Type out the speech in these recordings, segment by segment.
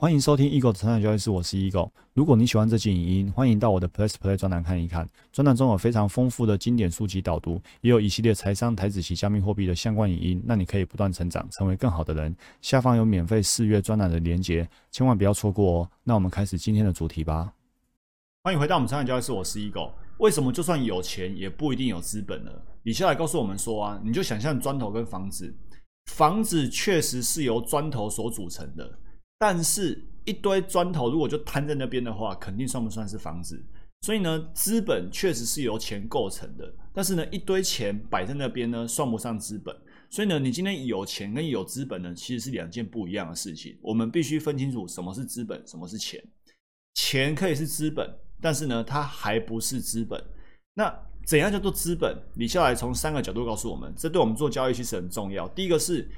欢迎收听 Eagle 的成长交易室，我是 Eagle。如果你喜欢这期影音，欢迎到我的 Plus Play 专栏看一看。专栏中有非常丰富的经典书籍导读，也有一系列财商、台子及加密货币的相关影音，让你可以不断成长，成为更好的人。下方有免费试阅专栏的连结，千万不要错过哦。那我们开始今天的主题吧。欢迎回到我们成长交易室，我是 Eagle。为什么就算有钱，也不一定有资本呢？李下来告诉我们说啊，你就想象砖头跟房子，房子确实是由砖头所组成的。但是，一堆砖头如果就摊在那边的话，肯定算不算是房子？所以呢，资本确实是由钱构成的。但是呢，一堆钱摆在那边呢，算不上资本。所以呢，你今天有钱跟有资本呢，其实是两件不一样的事情。我们必须分清楚什么是资本，什么是钱。钱可以是资本，但是呢，它还不是资本。那怎样叫做资本？李笑来从三个角度告诉我们，这对我们做交易其实很重要。第一个是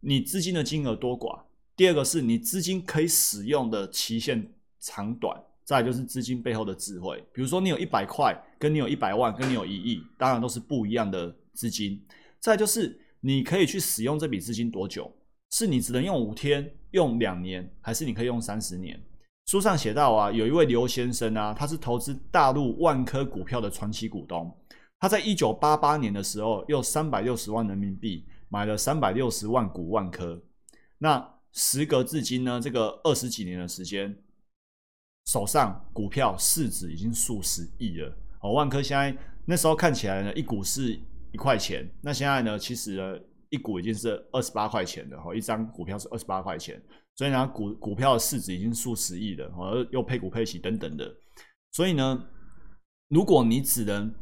你资金的金额多寡。第二个是你资金可以使用的期限长短，再就是资金背后的智慧。比如说你有一百块，跟你有一百万，跟你有一亿，当然都是不一样的资金。再就是你可以去使用这笔资金多久？是你只能用五天、用两年，还是你可以用三十年？书上写到啊，有一位刘先生啊，他是投资大陆万科股票的传奇股东。他在一九八八年的时候，用三百六十万人民币买了三百六十万股万科。那时隔至今呢，这个二十几年的时间，手上股票市值已经数十亿了。哦，万科现在那时候看起来呢，一股是一块钱，那现在呢，其实呢，一股已经是二十八块钱了。哈，一张股票是二十八块钱，所以呢，股股票的市值已经数十亿了。哦，又配股配息等等的，所以呢，如果你只能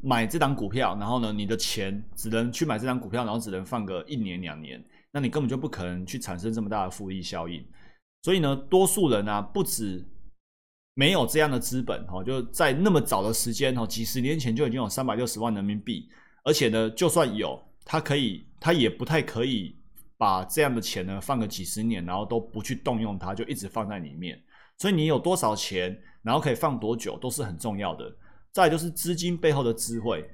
买这档股票，然后呢，你的钱只能去买这张股票，然后只能放个一年两年。那你根本就不可能去产生这么大的复利效应，所以呢，多数人呢不止没有这样的资本哈，就在那么早的时间哈，几十年前就已经有三百六十万人民币，而且呢，就算有，他可以，他也不太可以把这样的钱呢放个几十年，然后都不去动用它，就一直放在里面。所以你有多少钱，然后可以放多久，都是很重要的。再就是资金背后的智慧。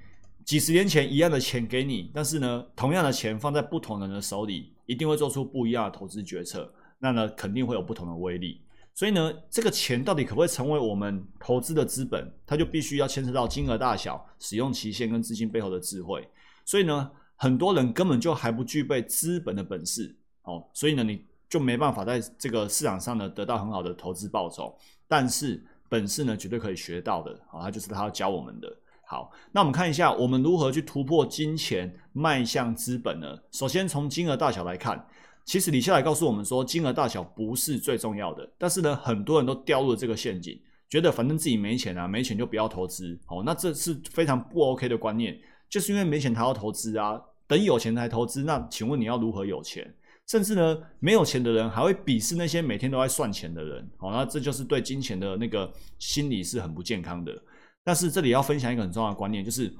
几十年前一样的钱给你，但是呢，同样的钱放在不同人的手里，一定会做出不一样的投资决策。那呢，肯定会有不同的威力。所以呢，这个钱到底可不可以成为我们投资的资本，它就必须要牵涉到金额大小、使用期限跟资金背后的智慧。所以呢，很多人根本就还不具备资本的本事哦，所以呢，你就没办法在这个市场上呢得到很好的投资报酬。但是本事呢，绝对可以学到的啊，它就是他要教我们的。好，那我们看一下，我们如何去突破金钱，迈向资本呢？首先从金额大小来看，其实李笑来告诉我们说，金额大小不是最重要的。但是呢，很多人都掉入了这个陷阱，觉得反正自己没钱啊，没钱就不要投资。好，那这是非常不 OK 的观念，就是因为没钱才要投资啊。等有钱才投资，那请问你要如何有钱？甚至呢，没有钱的人还会鄙视那些每天都在算钱的人。好，那这就是对金钱的那个心理是很不健康的。但是这里要分享一个很重要的观念，就是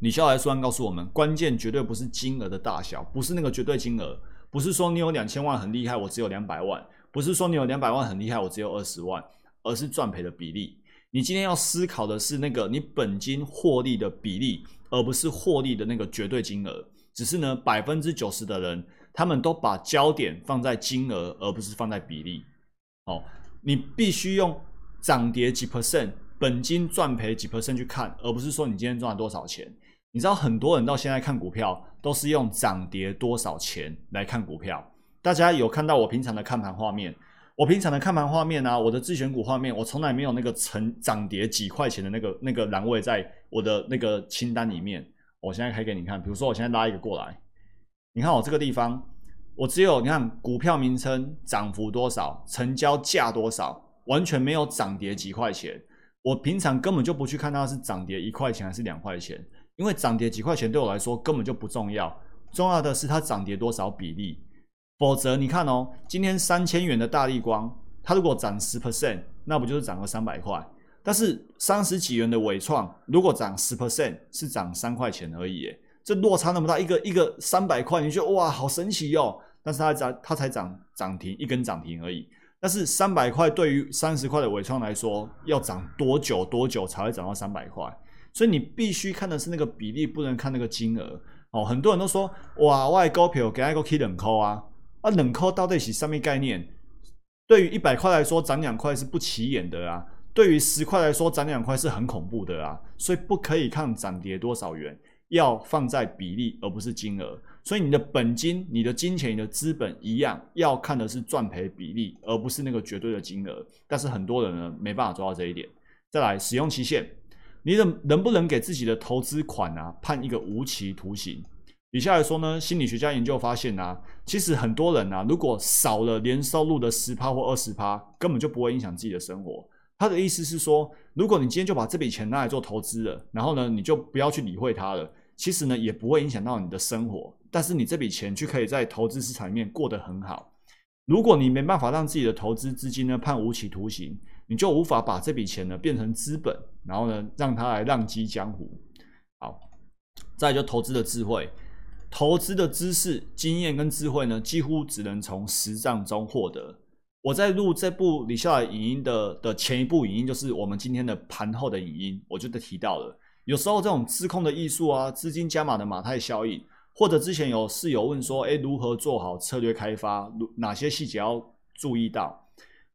李笑来书上告诉我们，关键绝对不是金额的大小，不是那个绝对金额，不是说你有两千万很厉害，我只有两百万，不是说你有两百万很厉害，我只有二十万，而是赚赔的比例。你今天要思考的是那个你本金获利的比例，而不是获利的那个绝对金额。只是呢，百分之九十的人，他们都把焦点放在金额，而不是放在比例。哦，你必须用涨跌几 percent。本金赚赔几 percent 去看，而不是说你今天赚了多少钱。你知道很多人到现在看股票都是用涨跌多少钱来看股票。大家有看到我平常的看盘画面？我平常的看盘画面啊，我的自选股画面，我从来没有那个成涨跌几块钱的那个那个栏位在我的那个清单里面。我现在开给你看，比如说我现在拉一个过来，你看我这个地方，我只有你看股票名称涨幅多少，成交价多少，完全没有涨跌几块钱。我平常根本就不去看它是涨跌一块钱还是两块钱，因为涨跌几块钱对我来说根本就不重要，重要的是它涨跌多少比例。否则你看哦，今天三千元的大力光，它如果涨十 percent，那不就是涨了三百块？但是三十几元的伟创，如果涨十 percent，是涨三块钱而已，这落差那么大，一个一个三百块，你觉得哇，好神奇哟！但是它涨，它才涨涨停一根涨停而已。但是三百块对于三十块的尾创来说，要涨多久多久才会涨到三百块？所以你必须看的是那个比例，不能看那个金额。哦，很多人都说哇，外高票给一个 K 冷扣啊，啊冷扣到底是什么概念？对于一百块来说，涨两块是不起眼的啊；对于十块来说，涨两块是很恐怖的啊。所以不可以看涨跌多少元，要放在比例而不是金额。所以你的本金、你的金钱、你的资本一样，要看的是赚赔比例，而不是那个绝对的金额。但是很多人呢，没办法做到这一点。再来，使用期限，你能能不能给自己的投资款啊判一个无期徒刑？以下来说呢，心理学家研究发现啊，其实很多人啊，如果少了年收入的十趴或二十趴，根本就不会影响自己的生活。他的意思是说，如果你今天就把这笔钱拿来做投资了，然后呢，你就不要去理会它了，其实呢，也不会影响到你的生活。但是你这笔钱却可以在投资市场里面过得很好。如果你没办法让自己的投资资金呢判无期徒刑，你就无法把这笔钱呢变成资本，然后呢让它来浪迹江湖。好，再就投资的智慧。投资的知识、经验跟智慧呢，几乎只能从实战中获得。我在录这部李笑来影音的的前一部影音，就是我们今天的盘后的影音，我就提到了，有时候这种自控的艺术啊，资金加码的马太效应，或者之前有室友问说，哎，如何做好策略开发，哪些细节要注意到？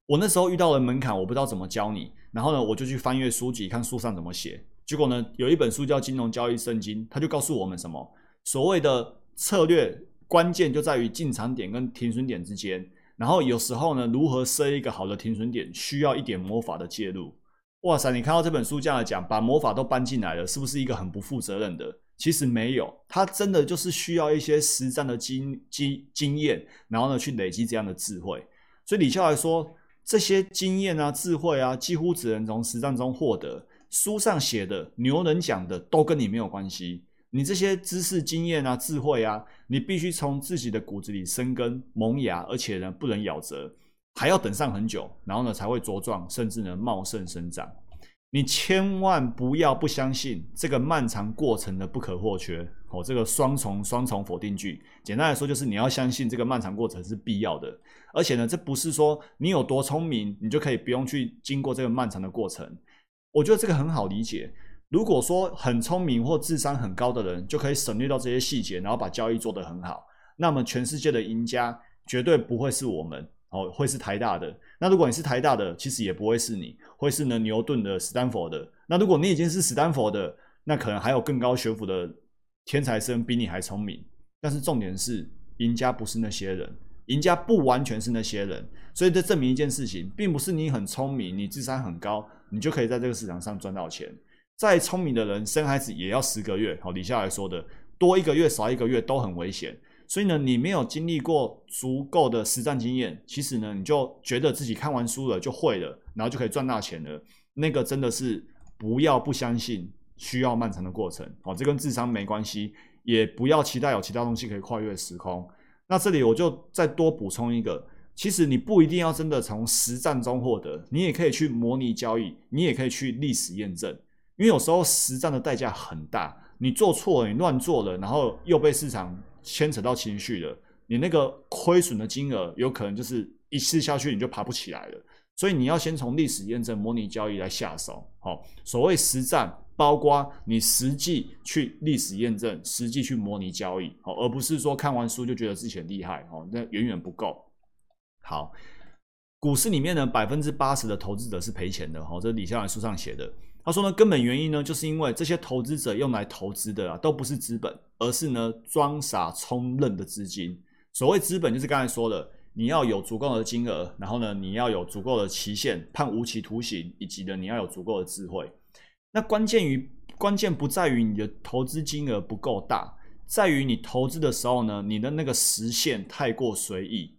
我那时候遇到了门槛，我不知道怎么教你，然后呢，我就去翻阅书籍，看书上怎么写。结果呢，有一本书叫《金融交易圣经》，它就告诉我们什么？所谓的策略关键就在于进场点跟停损点之间，然后有时候呢，如何设一个好的停损点，需要一点魔法的介入。哇塞，你看到这本书这样讲，把魔法都搬进来了，是不是一个很不负责任的？其实没有，它真的就是需要一些实战的经经经验，然后呢去累积这样的智慧。所以李笑来说，这些经验啊、智慧啊，几乎只能从实战中获得。书上写的、牛人讲的，都跟你没有关系。你这些知识、经验啊、智慧啊，你必须从自己的骨子里生根、萌芽，而且呢不能咬折，还要等上很久，然后呢才会茁壮，甚至呢茂盛生长。你千万不要不相信这个漫长过程的不可或缺哦，这个双重双重否定句。简单来说，就是你要相信这个漫长过程是必要的，而且呢，这不是说你有多聪明，你就可以不用去经过这个漫长的过程。我觉得这个很好理解。如果说很聪明或智商很高的人就可以省略到这些细节，然后把交易做得很好，那么全世界的赢家绝对不会是我们哦，会是台大的。那如果你是台大的，其实也不会是你，会是呢牛顿的、斯坦福的。那如果你已经是斯坦福的，那可能还有更高学府的天才生比你还聪明。但是重点是，赢家不是那些人，赢家不完全是那些人。所以这证明一件事情，并不是你很聪明、你智商很高，你就可以在这个市场上赚到钱。再聪明的人生孩子也要十个月，好，李下来说的多一个月少一个月都很危险。所以呢，你没有经历过足够的实战经验，其实呢，你就觉得自己看完书了就会了，然后就可以赚大钱了。那个真的是不要不相信，需要漫长的过程。哦，这跟智商没关系，也不要期待有其他东西可以跨越时空。那这里我就再多补充一个，其实你不一定要真的从实战中获得，你也可以去模拟交易，你也可以去历史验证。因为有时候实战的代价很大，你做错了，你乱做了，然后又被市场牵扯到情绪了，你那个亏损的金额有可能就是一次下去你就爬不起来了。所以你要先从历史验证、模拟交易来下手。好，所谓实战，包括你实际去历史验证、实际去模拟交易，好，而不是说看完书就觉得自己很厉害，哦，那远远不够。好，股市里面呢，百分之八十的投资者是赔钱的，好，这是李笑来书上写的。他说呢，根本原因呢，就是因为这些投资者用来投资的啊，都不是资本，而是呢装傻充愣的资金。所谓资本，就是刚才说的，你要有足够的金额，然后呢，你要有足够的期限，判无期徒刑，以及呢，你要有足够的智慧。那关键于关键不在于你的投资金额不够大，在于你投资的时候呢，你的那个实现太过随意。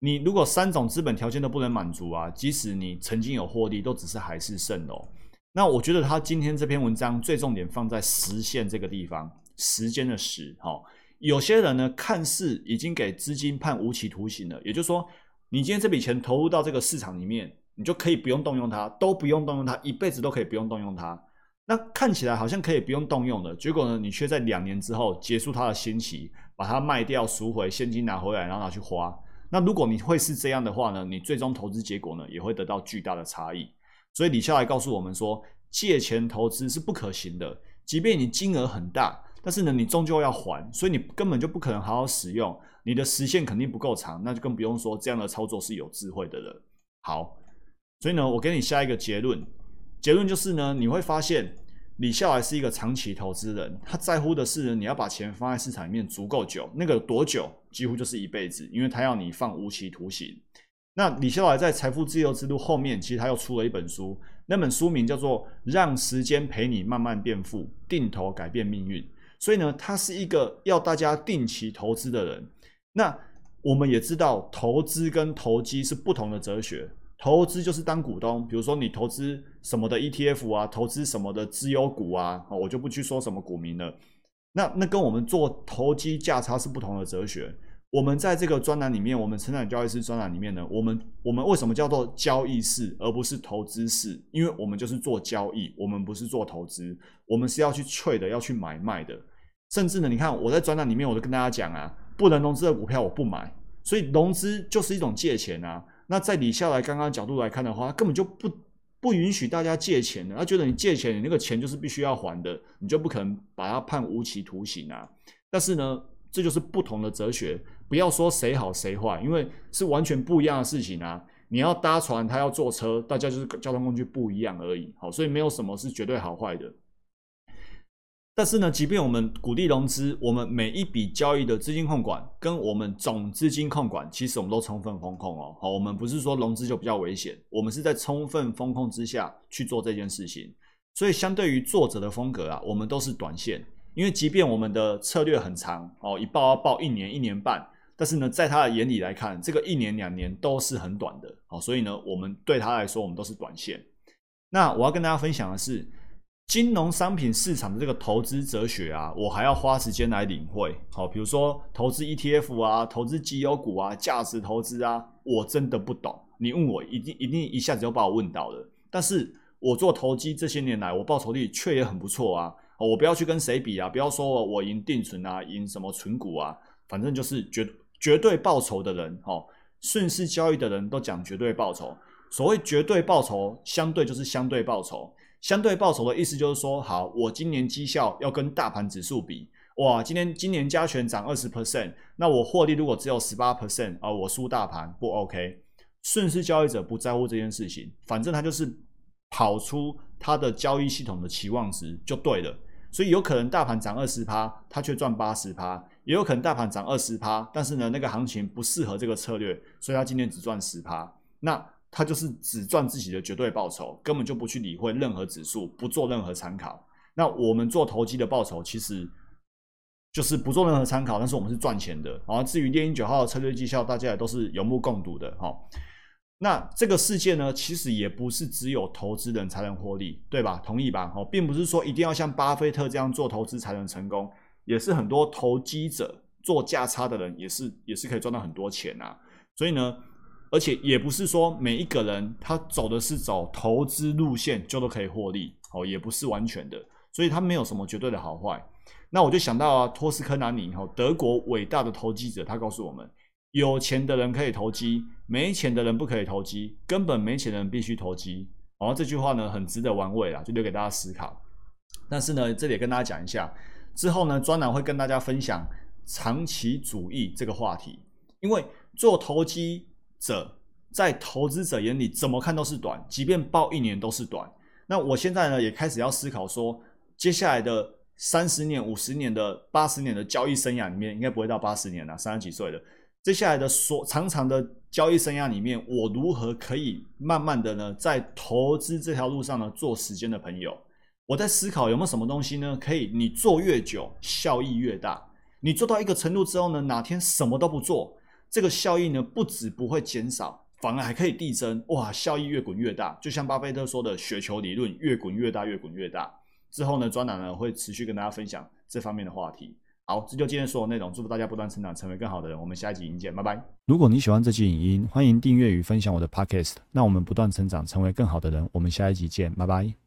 你如果三种资本条件都不能满足啊，即使你曾经有获利，都只是海市蜃楼。那我觉得他今天这篇文章最重点放在实现这个地方，时间的时，哈，有些人呢看似已经给资金判无期徒刑了，也就是说，你今天这笔钱投入到这个市场里面，你就可以不用动用它，都不用动用它，一辈子都可以不用动用它。那看起来好像可以不用动用的，结果呢，你却在两年之后结束它的新期，把它卖掉赎回，现金拿回来，然后拿去花。那如果你会是这样的话呢，你最终投资结果呢也会得到巨大的差异。所以李笑来告诉我们说，借钱投资是不可行的。即便你金额很大，但是呢，你终究要还，所以你根本就不可能好好使用。你的时限肯定不够长，那就更不用说这样的操作是有智慧的了。好，所以呢，我给你下一个结论，结论就是呢，你会发现李笑来是一个长期投资人，他在乎的是你要把钱放在市场里面足够久，那个多久几乎就是一辈子，因为他要你放无期徒刑。那李笑来在财富自由之路后面，其实他又出了一本书，那本书名叫做《让时间陪你慢慢变富，定投改变命运》。所以呢，他是一个要大家定期投资的人。那我们也知道，投资跟投机是不同的哲学。投资就是当股东，比如说你投资什么的 ETF 啊，投资什么的资优股啊，我就不去说什么股民了。那那跟我们做投机价差是不同的哲学。我们在这个专栏里面，我们成长交易师专栏里面呢，我们我们为什么叫做交易室而不是投资室？因为我们就是做交易，我们不是做投资，我们是要去 trade 要去买卖的。甚至呢，你看我在专栏里面，我都跟大家讲啊，不能融资的股票我不买，所以融资就是一种借钱啊。那在李笑来刚刚角度来看的话，根本就不不允许大家借钱的，他觉得你借钱，你那个钱就是必须要还的，你就不可能把他判无期徒刑啊。但是呢，这就是不同的哲学。不要说谁好谁坏，因为是完全不一样的事情啊！你要搭船，他要坐车，大家就是交通工具不一样而已。好，所以没有什么是绝对好坏的。但是呢，即便我们鼓励融资，我们每一笔交易的资金控管跟我们总资金控管，其实我们都充分风控哦。好，我们不是说融资就比较危险，我们是在充分风控之下去做这件事情。所以，相对于作者的风格啊，我们都是短线，因为即便我们的策略很长哦，一报要报一年、一年半。但是呢，在他的眼里来看，这个一年两年都是很短的，好，所以呢，我们对他来说，我们都是短线。那我要跟大家分享的是，金融商品市场的这个投资哲学啊，我还要花时间来领会。好，比如说投资 ETF 啊，投资绩优股啊，价值投资啊，我真的不懂。你问我，一定一定一下子就把我问到了。但是我做投机这些年来，我报酬率却也很不错啊。我不要去跟谁比啊，不要说我赢定存啊，赢什么存股啊，反正就是觉得。绝对报酬的人，哦，顺势交易的人都讲绝对报酬。所谓绝对报酬，相对就是相对报酬。相对报酬的意思就是说，好，我今年绩效要跟大盘指数比，哇，今天今年加权涨二十 percent，那我获利如果只有十八 percent 啊，我输大盘不 OK？顺势交易者不在乎这件事情，反正他就是跑出他的交易系统的期望值就对了。所以有可能大盘涨二十趴，他却赚八十趴。也有可能大盘涨二十趴，但是呢，那个行情不适合这个策略，所以他今天只赚十趴。那他就是只赚自己的绝对报酬，根本就不去理会任何指数，不做任何参考。那我们做投机的报酬，其实就是不做任何参考，但是我们是赚钱的。啊，至于猎鹰九号的策略绩效，大家也都是有目共睹的哈。那这个世界呢，其实也不是只有投资人才能获利，对吧？同意吧？哦，并不是说一定要像巴菲特这样做投资才能成功。也是很多投机者做价差的人，也是也是可以赚到很多钱啊。所以呢，而且也不是说每一个人他走的是走投资路线就都可以获利哦，也不是完全的。所以他没有什么绝对的好坏。那我就想到啊，托斯科南尼哦，德国伟大的投机者，他告诉我们：有钱的人可以投机，没钱的人不可以投机，根本没钱的人必须投机。然后这句话呢，很值得玩味啦，就留给大家思考。但是呢，这里也跟大家讲一下。之后呢，专栏会跟大家分享长期主义这个话题，因为做投机者在投资者眼里怎么看都是短，即便报一年都是短。那我现在呢，也开始要思考说，接下来的三十年、五十年的、八十年的交易生涯里面，应该不会到八十年了，三十几岁了，接下来的所长长的交易生涯里面，我如何可以慢慢的呢，在投资这条路上呢，做时间的朋友。我在思考有没有什么东西呢？可以你做越久，效益越大。你做到一个程度之后呢，哪天什么都不做，这个效益呢不止不会减少，反而还可以递增。哇，效益越滚越大，就像巴菲特说的雪球理论，越滚越大，越滚越大。之后呢，专栏呢会持续跟大家分享这方面的话题。好，这就今天所有内容。祝福大家不断成长，成为更好的人。我们下一集影见，拜拜。如果你喜欢这期影音，欢迎订阅与分享我的 podcast。那我们不断成长，成为更好的人。我们下一集见，拜拜。